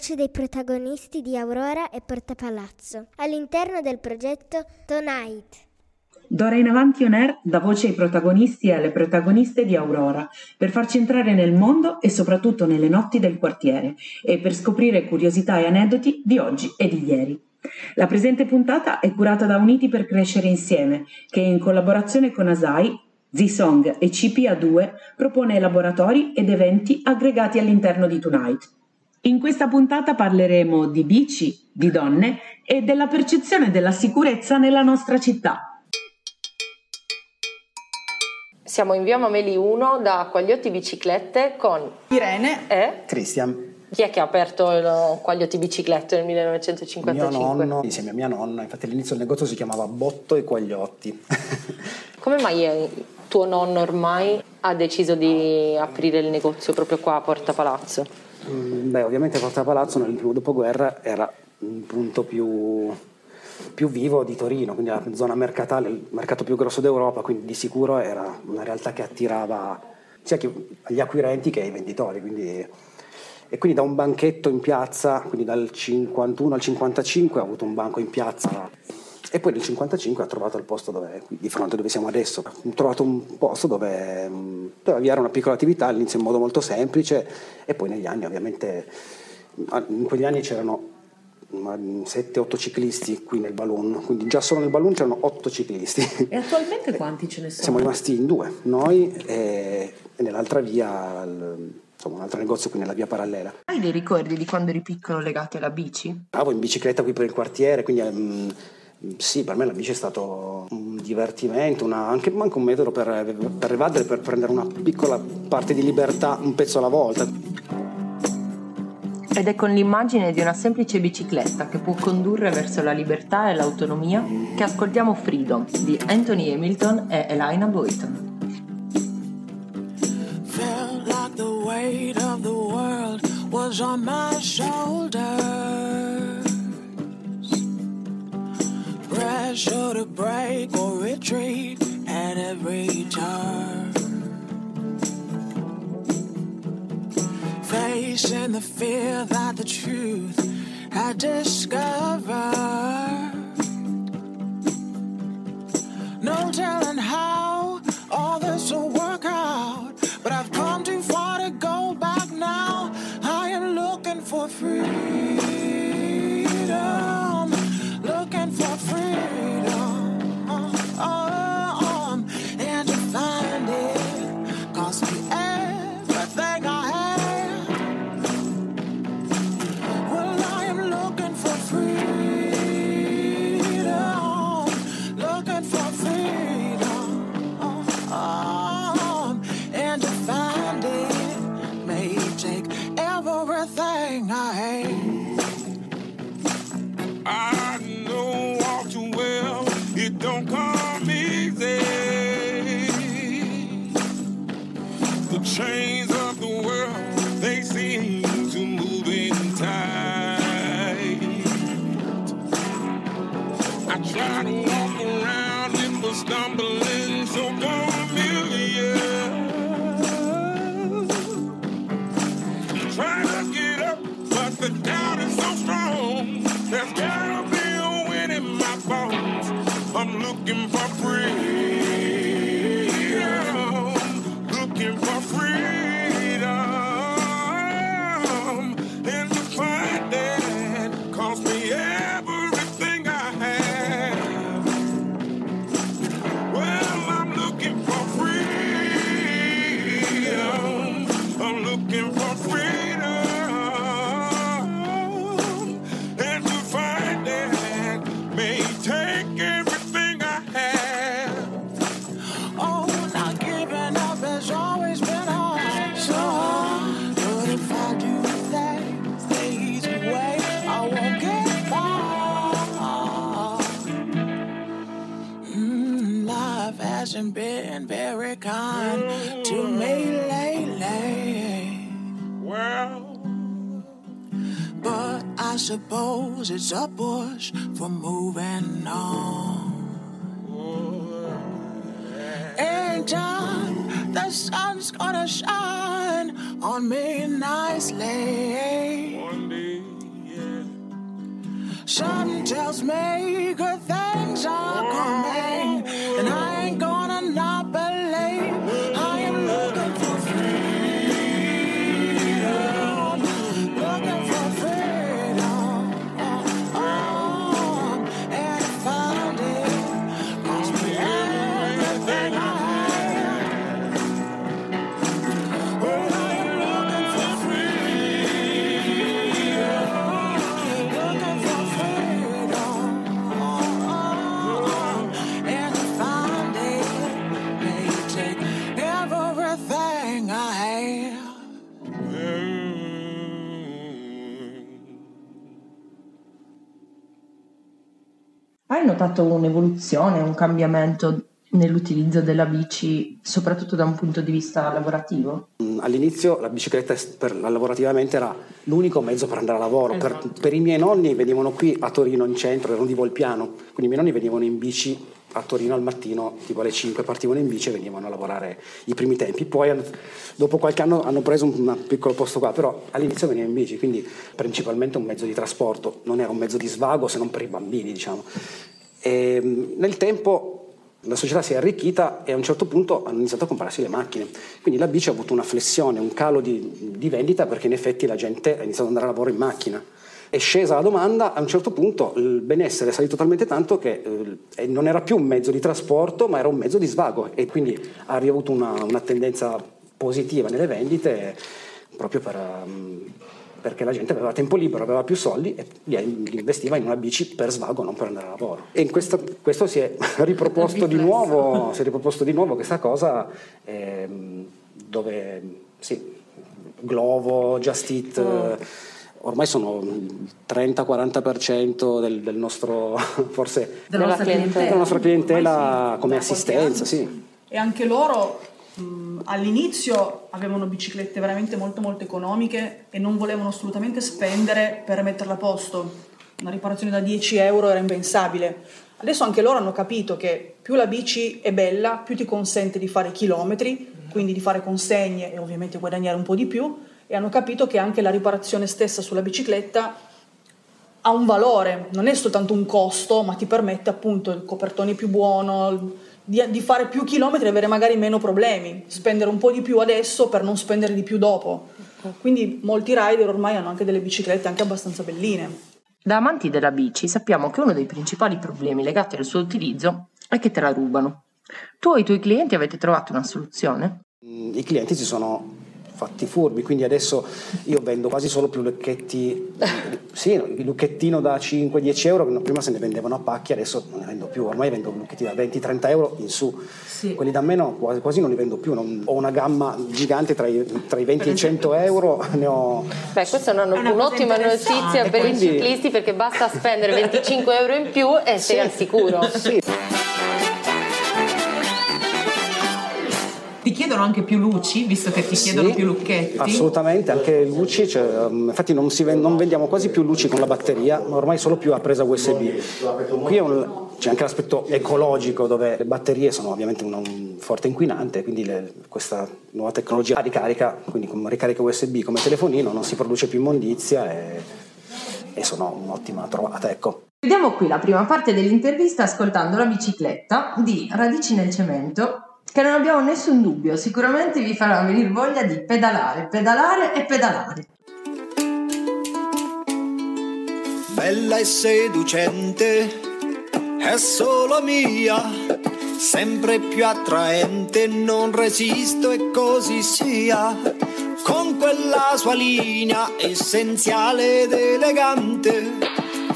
Voce dei protagonisti di Aurora e Portapalazzo all'interno del progetto Tonight. D'ora in avanti On Air dà voce ai protagonisti e alle protagoniste di Aurora per farci entrare nel mondo e soprattutto nelle notti del quartiere e per scoprire curiosità e aneddoti di oggi e di ieri. La presente puntata è curata da Uniti per Crescere Insieme, che in collaborazione con Asai, Z-Song e CPA2 propone laboratori ed eventi aggregati all'interno di Tonight. In questa puntata parleremo di bici, di donne e della percezione della sicurezza nella nostra città. Siamo in via Mameli 1 da Quagliotti Biciclette con Irene e Cristian. Chi è che ha aperto il Quagliotti Biciclette nel 1955? Mio nonno, insieme a mia nonna, infatti all'inizio il negozio si chiamava Botto e Quagliotti. Come mai tuo nonno ormai ha deciso di aprire il negozio proprio qua a Porta Palazzo? Mm, beh, ovviamente Porta Palazzo nel primo dopoguerra era un punto più, più vivo di Torino, quindi la zona mercatale, il mercato più grosso d'Europa, quindi di sicuro era una realtà che attirava sia gli acquirenti che i venditori. Quindi e quindi da un banchetto in piazza, quindi dal 51 al 55 ha avuto un banco in piazza e poi nel 55 ha trovato il posto dove, di fronte dove siamo adesso, ha trovato un posto dove, dove avviare una piccola attività all'inizio in modo molto semplice e poi negli anni ovviamente, in quegli anni c'erano 7-8 ciclisti qui nel balloon, quindi già solo nel balloon c'erano 8 ciclisti. E attualmente quanti ce ne sono? Siamo rimasti in due, noi e, e nell'altra via... Il, insomma un altro negozio qui nella via parallela. Hai dei ricordi di quando eri piccolo legati alla bici? Andavo in bicicletta qui per il quartiere, quindi um, sì, per me la bici è stato un divertimento, una, anche, anche un metodo per, per evadere, per prendere una piccola parte di libertà un pezzo alla volta. Ed è con l'immagine di una semplice bicicletta che può condurre verso la libertà e l'autonomia che ascoltiamo Freedom di Anthony Hamilton e Elina Boyton. weight of the world was on my shoulders. Pressure to break or retreat at every turn. Facing the fear that the truth I discovered. No telling how all this will work out, but I've come too far to go back now. I am looking for freedom, the doubt is so strong. Hasn't been very kind suppose it's a push for moving on. In time, the sun's gonna shine on me nicely. Something tells me good things are coming, and I notato un'evoluzione, un cambiamento nell'utilizzo della bici, soprattutto da un punto di vista lavorativo? Mm, All'inizio la bicicletta per- lavorativamente era l'unico mezzo per andare a lavoro. Per, per i miei nonni venivano qui a Torino in centro, erano di Volpiano, quindi i miei nonni venivano in bici a Torino al mattino, tipo alle 5 partivano in bici e venivano a lavorare i primi tempi. Poi dopo qualche anno hanno preso un piccolo posto qua, però all'inizio veniva in bici, quindi principalmente un mezzo di trasporto, non era un mezzo di svago se non per i bambini, diciamo. E, mm, nel tempo la società si è arricchita e a un certo punto hanno iniziato a comprarsi le macchine. Quindi la bici ha avuto una flessione, un calo di, di vendita perché in effetti la gente ha iniziato ad andare a lavoro in macchina. È scesa la domanda, a un certo punto il benessere è salito talmente tanto che eh, non era più un mezzo di trasporto ma era un mezzo di svago e quindi ha riavuto una, una tendenza positiva nelle vendite proprio per, ehm, perché la gente aveva tempo libero, aveva più soldi e li investiva in una bici per svago, non per andare a lavoro. E in questo, questo si è riproposto di nuovo, si è riproposto di nuovo questa cosa ehm, dove sì, Glovo, Just Eat, eh, ormai sono il 30-40% del, del nostro, forse, Della nostra clientela. clientela. della nostra clientela sì, come assistenza, sì. E anche loro mh, all'inizio avevano biciclette veramente molto molto economiche e non volevano assolutamente spendere per metterla a posto. Una riparazione da 10 euro era impensabile. Adesso anche loro hanno capito che più la bici è bella, più ti consente di fare chilometri, quindi di fare consegne e ovviamente guadagnare un po' di più, e hanno capito che anche la riparazione stessa sulla bicicletta ha un valore, non è soltanto un costo, ma ti permette appunto il copertone più buono, di, di fare più chilometri e avere magari meno problemi, spendere un po' di più adesso per non spendere di più dopo. Quindi molti rider ormai hanno anche delle biciclette anche abbastanza belline. Da amanti della bici sappiamo che uno dei principali problemi legati al suo utilizzo è che te la rubano. Tu e i tuoi clienti avete trovato una soluzione? Mm, I clienti si sono fatti furbi, quindi adesso io vendo quasi solo più lucchetti, sì, il lucchettino da 5-10 euro, prima se ne vendevano a pacchi, adesso non ne vendo più, ormai vendo lucchetti da 20-30 euro in su, quelli da meno quasi, quasi non li vendo più, non- ho una gamma gigante tra i, tra i 20 e i 100 euro, ne ho... Beh, questa è una- È una un'ottima notizia per quindi- i ciclisti perché basta spendere 25 euro in più e sei al sicuro. Sì, chiedono anche più luci, visto che ti chiedono Sì, più lucchetti. Assolutamente, anche luci, cioè, um, infatti non, si ven- non vendiamo quasi più luci con la batteria, ma ormai solo più a presa USB. Qui è un- c'è anche l'aspetto ecologico dove le batterie sono ovviamente un, un forte inquinante, quindi le- questa nuova tecnologia ricarica, quindi con ricarica USB come telefonino non si produce più immondizia e, e sono un'ottima trovata. Ecco. Chiudiamo qui la prima parte dell'intervista ascoltando la bicicletta di Radici nel Cemento, che non abbiamo nessun dubbio, sicuramente vi farà venire voglia di pedalare, pedalare e pedalare. bella e seducente, è solo mia, sempre più attraente, non resisto e così sia, con quella sua linea essenziale ed elegante,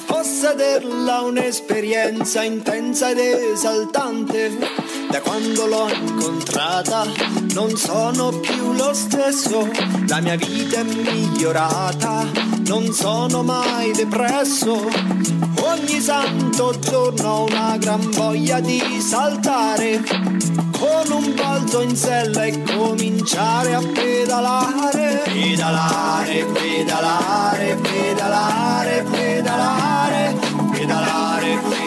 possederla un'esperienza intensa ed esaltante. Da quando l'ho incontrata non sono più lo stesso, la mia vita è migliorata, non sono mai depresso. Ogni santo giorno ho una gran voglia di saltare, con un balzo in sella e cominciare a pedalare. Pedalare, pedalare, pedalare, pedalare, pedalare, pedalare,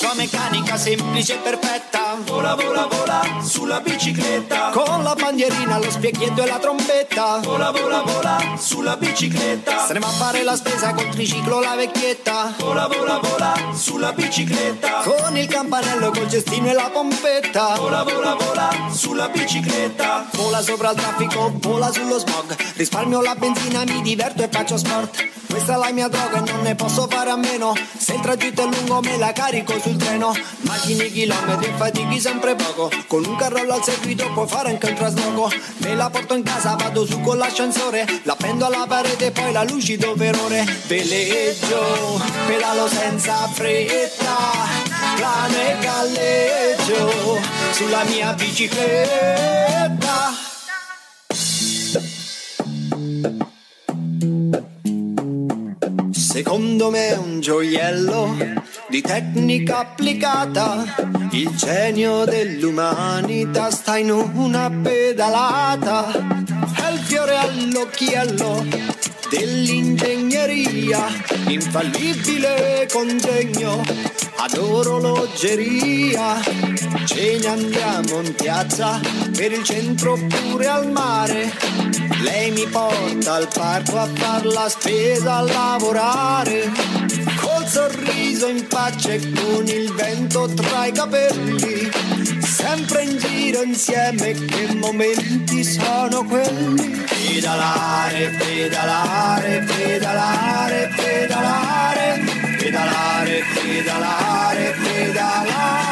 sua meccanica semplice e perfetta. Vola, vola, vola sulla bicicletta. Con la bandierina, lo specchietto e la trombetta. Vola, vola, vola sulla bicicletta. Staremo a fare la spesa col triciclo la vecchietta. Vola, vola, vola sulla bicicletta. Con il campanello, col cestino e la pompetta. Vola, vola, vola sulla bicicletta. Vola sopra il traffico, vola sullo smog. Risparmio la benzina, mi diverto e faccio sport. Questa è la mia droga e non ne posso fare a meno. Se il tragitto è lungo me la carico sul treno. Macini chilometri e fatichi sempre poco. Con un carrello al seguito puoi fare anche un trasloco. Me la porto in casa, vado su con l'ascensore. La appendo alla parete e poi la lucido per ore. Veleggio, pedalo senza fretta. Plano e galleggio sulla mia bicicletta. Secondo me è un gioiello di tecnica applicata. Il genio dell'umanità sta in una pedalata. È il fiore all'occhiello dell'ingegneria, infallibile congegno ad orologeria. Ce ne andiamo in piazza, per il centro oppure al mare. Lei mi porta al parco a far la spesa, a lavorare. Sorriso in faccia e con il vento tra i capelli. Sempre in giro insieme, che momenti sono quelli. Pedalare, pedalare, pedalare, pedalare, pedalare, pedalare, pedalare.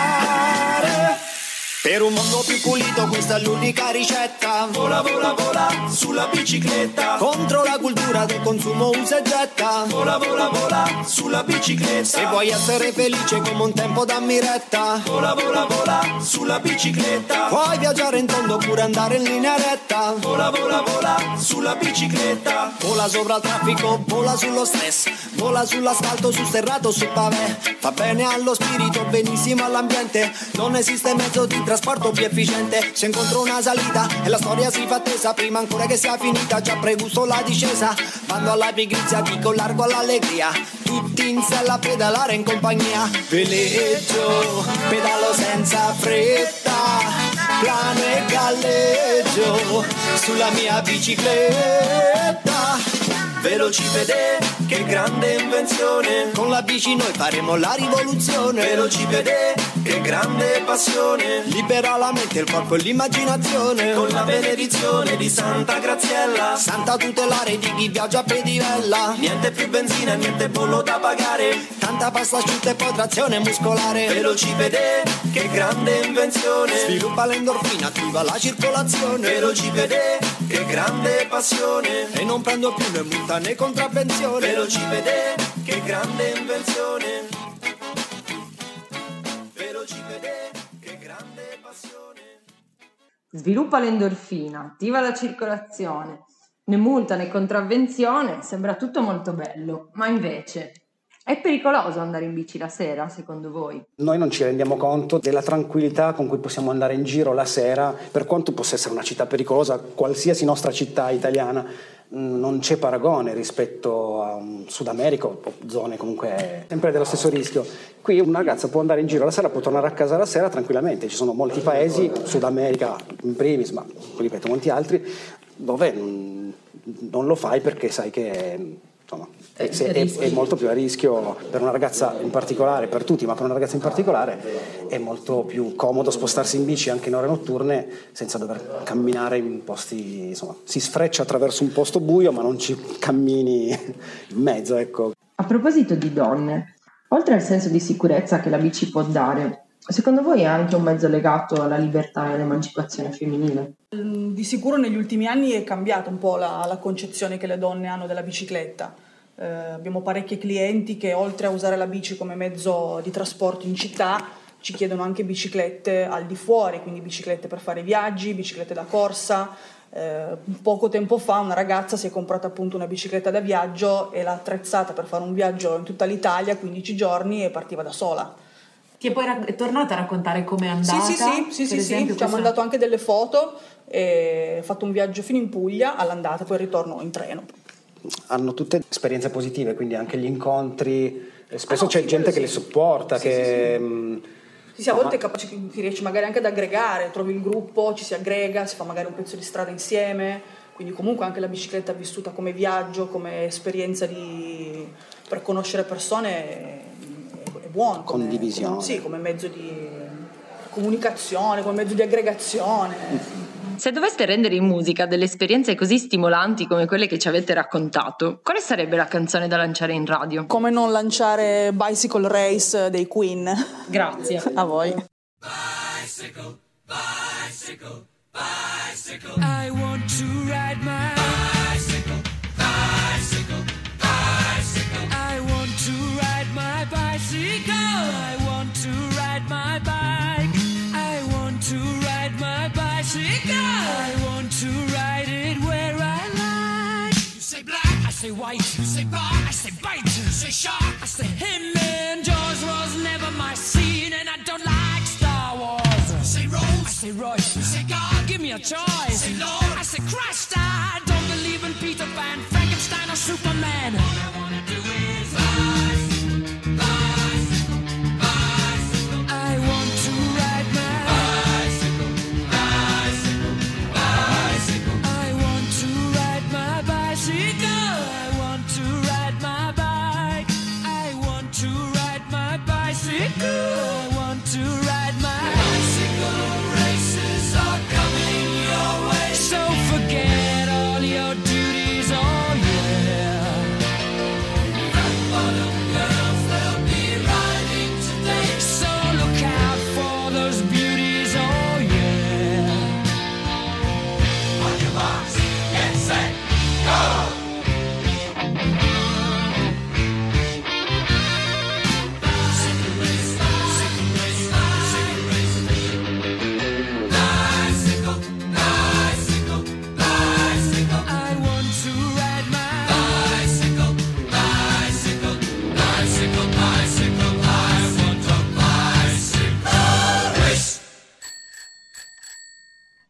Per un mondo più pulito questa è l'unica ricetta. Vola, vola, vola sulla bicicletta. Contro la cultura del consumo usa e getta. Vola, vola, vola sulla bicicletta. Se vuoi essere felice come un tempo da miretta. Vola, vola, vola sulla bicicletta. Puoi viaggiare in tondo oppure andare in linea retta. Vola, vola, vola sulla bicicletta. Vola sopra il traffico, vola sullo stress. Vola sull'asfalto, sul serrato, sul pavè. Fa bene allo spirito, benissimo all'ambiente. Non esiste mezzo di trasporto più efficiente. Se incontro una salita e la storia si fa attesa, prima ancora che sia finita, già pregusto la discesa. Vado alla pigrizia, dico largo all'allegria. Tutti in sella a pedalare in compagnia. Veleggio, pedalo senza fretta. Plano e galleggio sulla mia bicicletta. Velocipede, che grande invenzione. Con la bici noi faremo la rivoluzione. Velocipede, che grande passione. Libera la mente, il corpo e l'immaginazione. Con la benedizione di Santa Graziella. Santa tutelare di chi viaggia a pedivella. Niente più benzina, niente bollo da pagare. Tanta pasta asciutta e poi trazione muscolare. Velocipede, che grande invenzione. Sviluppa l'endorfina, attiva la circolazione. Velocipede, che grande passione. E non prendo più né multa né contravvenzione. Velocipede, che grande invenzione. Sviluppa l'endorfina, attiva la circolazione, né multa né contravvenzione, sembra tutto molto bello, ma invece è pericoloso andare in bici la sera, secondo voi? Noi non ci rendiamo conto della tranquillità con cui possiamo andare in giro la sera, per quanto possa essere una città pericolosa, qualsiasi nostra città italiana, non c'è paragone rispetto a un Sud America o zone comunque sempre dello stesso rischio. Qui una ragazza può andare in giro la sera, può tornare a casa la sera tranquillamente. Ci sono molti paesi, Sud America in primis, ma ripeto molti altri, dove non lo fai perché sai che insomma, è, se- è- è molto più a rischio per una ragazza in particolare, per tutti, ma per una ragazza in particolare è molto più comodo spostarsi in bici anche in ore notturne senza dover camminare in posti, insomma, si sfreccia attraverso un posto buio ma non ci cammini in mezzo, ecco. A proposito di donne, oltre al senso di sicurezza che la bici può dare, secondo voi è anche un mezzo legato alla libertà e all'emancipazione femminile? Mm, Di sicuro negli ultimi anni è cambiata un po' la, la concezione che le donne hanno della bicicletta. Eh, abbiamo parecchi clienti che oltre a usare la bici come mezzo di trasporto in città ci chiedono anche biciclette al di fuori, quindi biciclette per fare viaggi, biciclette da corsa. Eh, poco tempo fa una ragazza si è comprata appunto una bicicletta da viaggio e l'ha attrezzata per fare un viaggio in tutta l'Italia, 15 giorni e partiva da sola. Ti è poi ra- è tornata a raccontare com'è andata? Sì, sì, sì, sì, sì, ci ha mandato anche delle foto e ha fatto un viaggio fino in Puglia all'andata, poi il ritorno in treno. hanno tutte esperienze positive, quindi anche gli incontri, e spesso Ah, no, c'è sì, gente che le Sì, che sì, mh, Sì, sì, a volte è capace che ti riesci magari anche ad aggregare, trovi il gruppo, ci si aggrega, si fa magari un pezzo di strada insieme, quindi comunque anche la bicicletta vissuta come viaggio, come esperienza di- per conoscere persone è, è buono. come- Condivisione. come- sì, come mezzo di comunicazione, come mezzo di aggregazione. Se doveste rendere in musica delle esperienze così stimolanti come quelle che ci avete raccontato, quale sarebbe la canzone da lanciare in radio? Come non lanciare Bicycle Race dei Queen. Grazie. A voi. I want to ride my say white. You say bar, I say bite. You say shark, I say him. And Jaws was never my scene, and I don't like Star Wars. You say Rose, I say Royce. You say God, give me a choice. Say Lord, I say Christ. I don't believe in Peter Pan, Frankenstein, or Superman. All I wanna do is rise,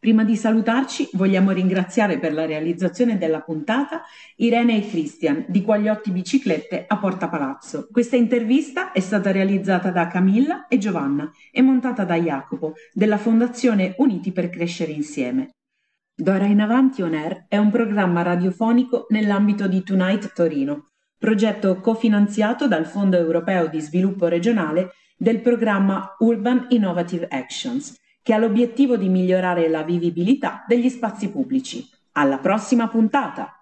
Prima di salutarci vogliamo ringraziare per la realizzazione della puntata Irene e Christian di Quagliotti Biciclette a Porta Palazzo. Questa intervista è stata realizzata da Camilla e Giovanna e montata da Jacopo della Fondazione Uniti per Crescere Insieme. D'ora in avanti On Air è un programma radiofonico nell'ambito di Tonight Torino, progetto cofinanziato dal Fondo Europeo di Sviluppo Regionale del programma Urban Innovative Actions, che ha l'obiettivo di migliorare la vivibilità degli spazi pubblici. Alla prossima puntata!